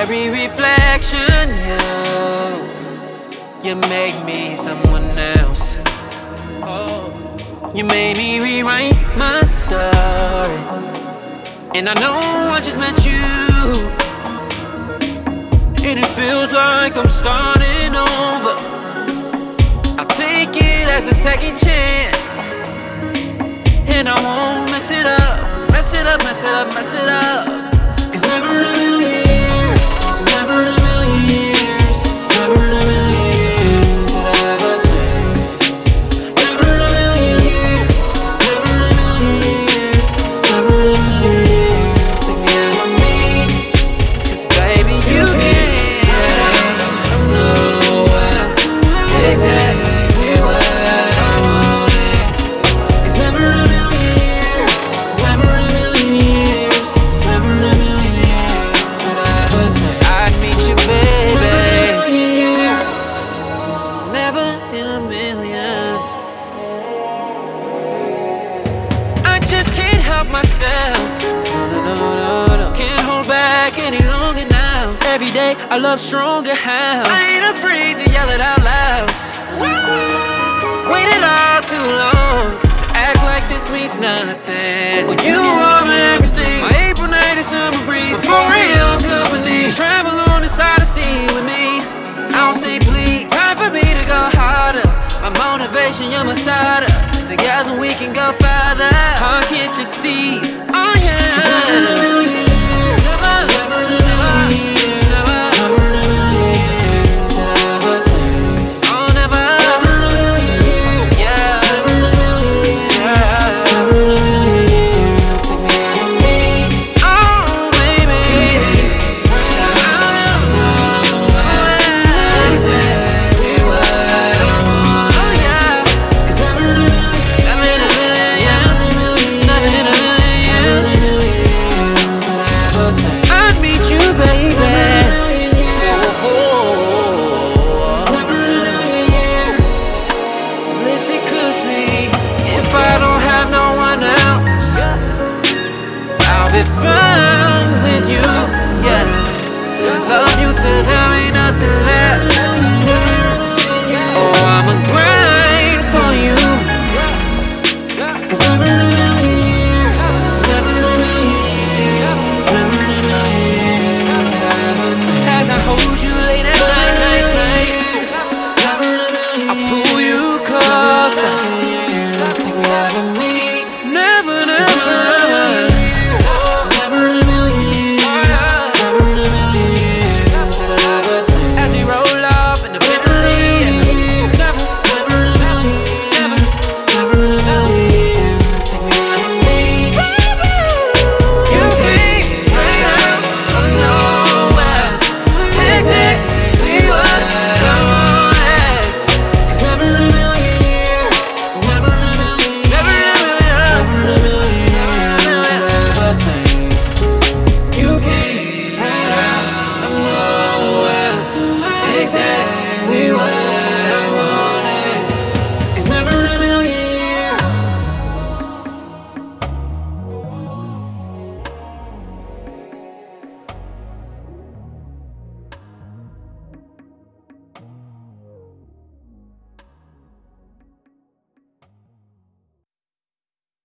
every reflection, you You make me someone else. You made me rewrite my story. And I know I just met you. And it feels like I'm starting over. I take it as a second chance. And I won't mess it up, mess it up, mess it up, mess it up. Myself. No, no, no. Can't hold back any longer now. Every day I love stronger how I ain't afraid to yell it out loud. Waited all too long to act like this means nothing. Well, you are everything. My April night is summer breeze. For real company. Travel on the side of sea with me. I don't say please. Time for me to go harder. My motivation, you're my starter. Together we can go farther. How can't you see? Oh yeah. if I don't have no one else. I'll be fine with you, yeah. Love you till there ain't nothing left. Oh, I'ma grind for you. Cause I really driving me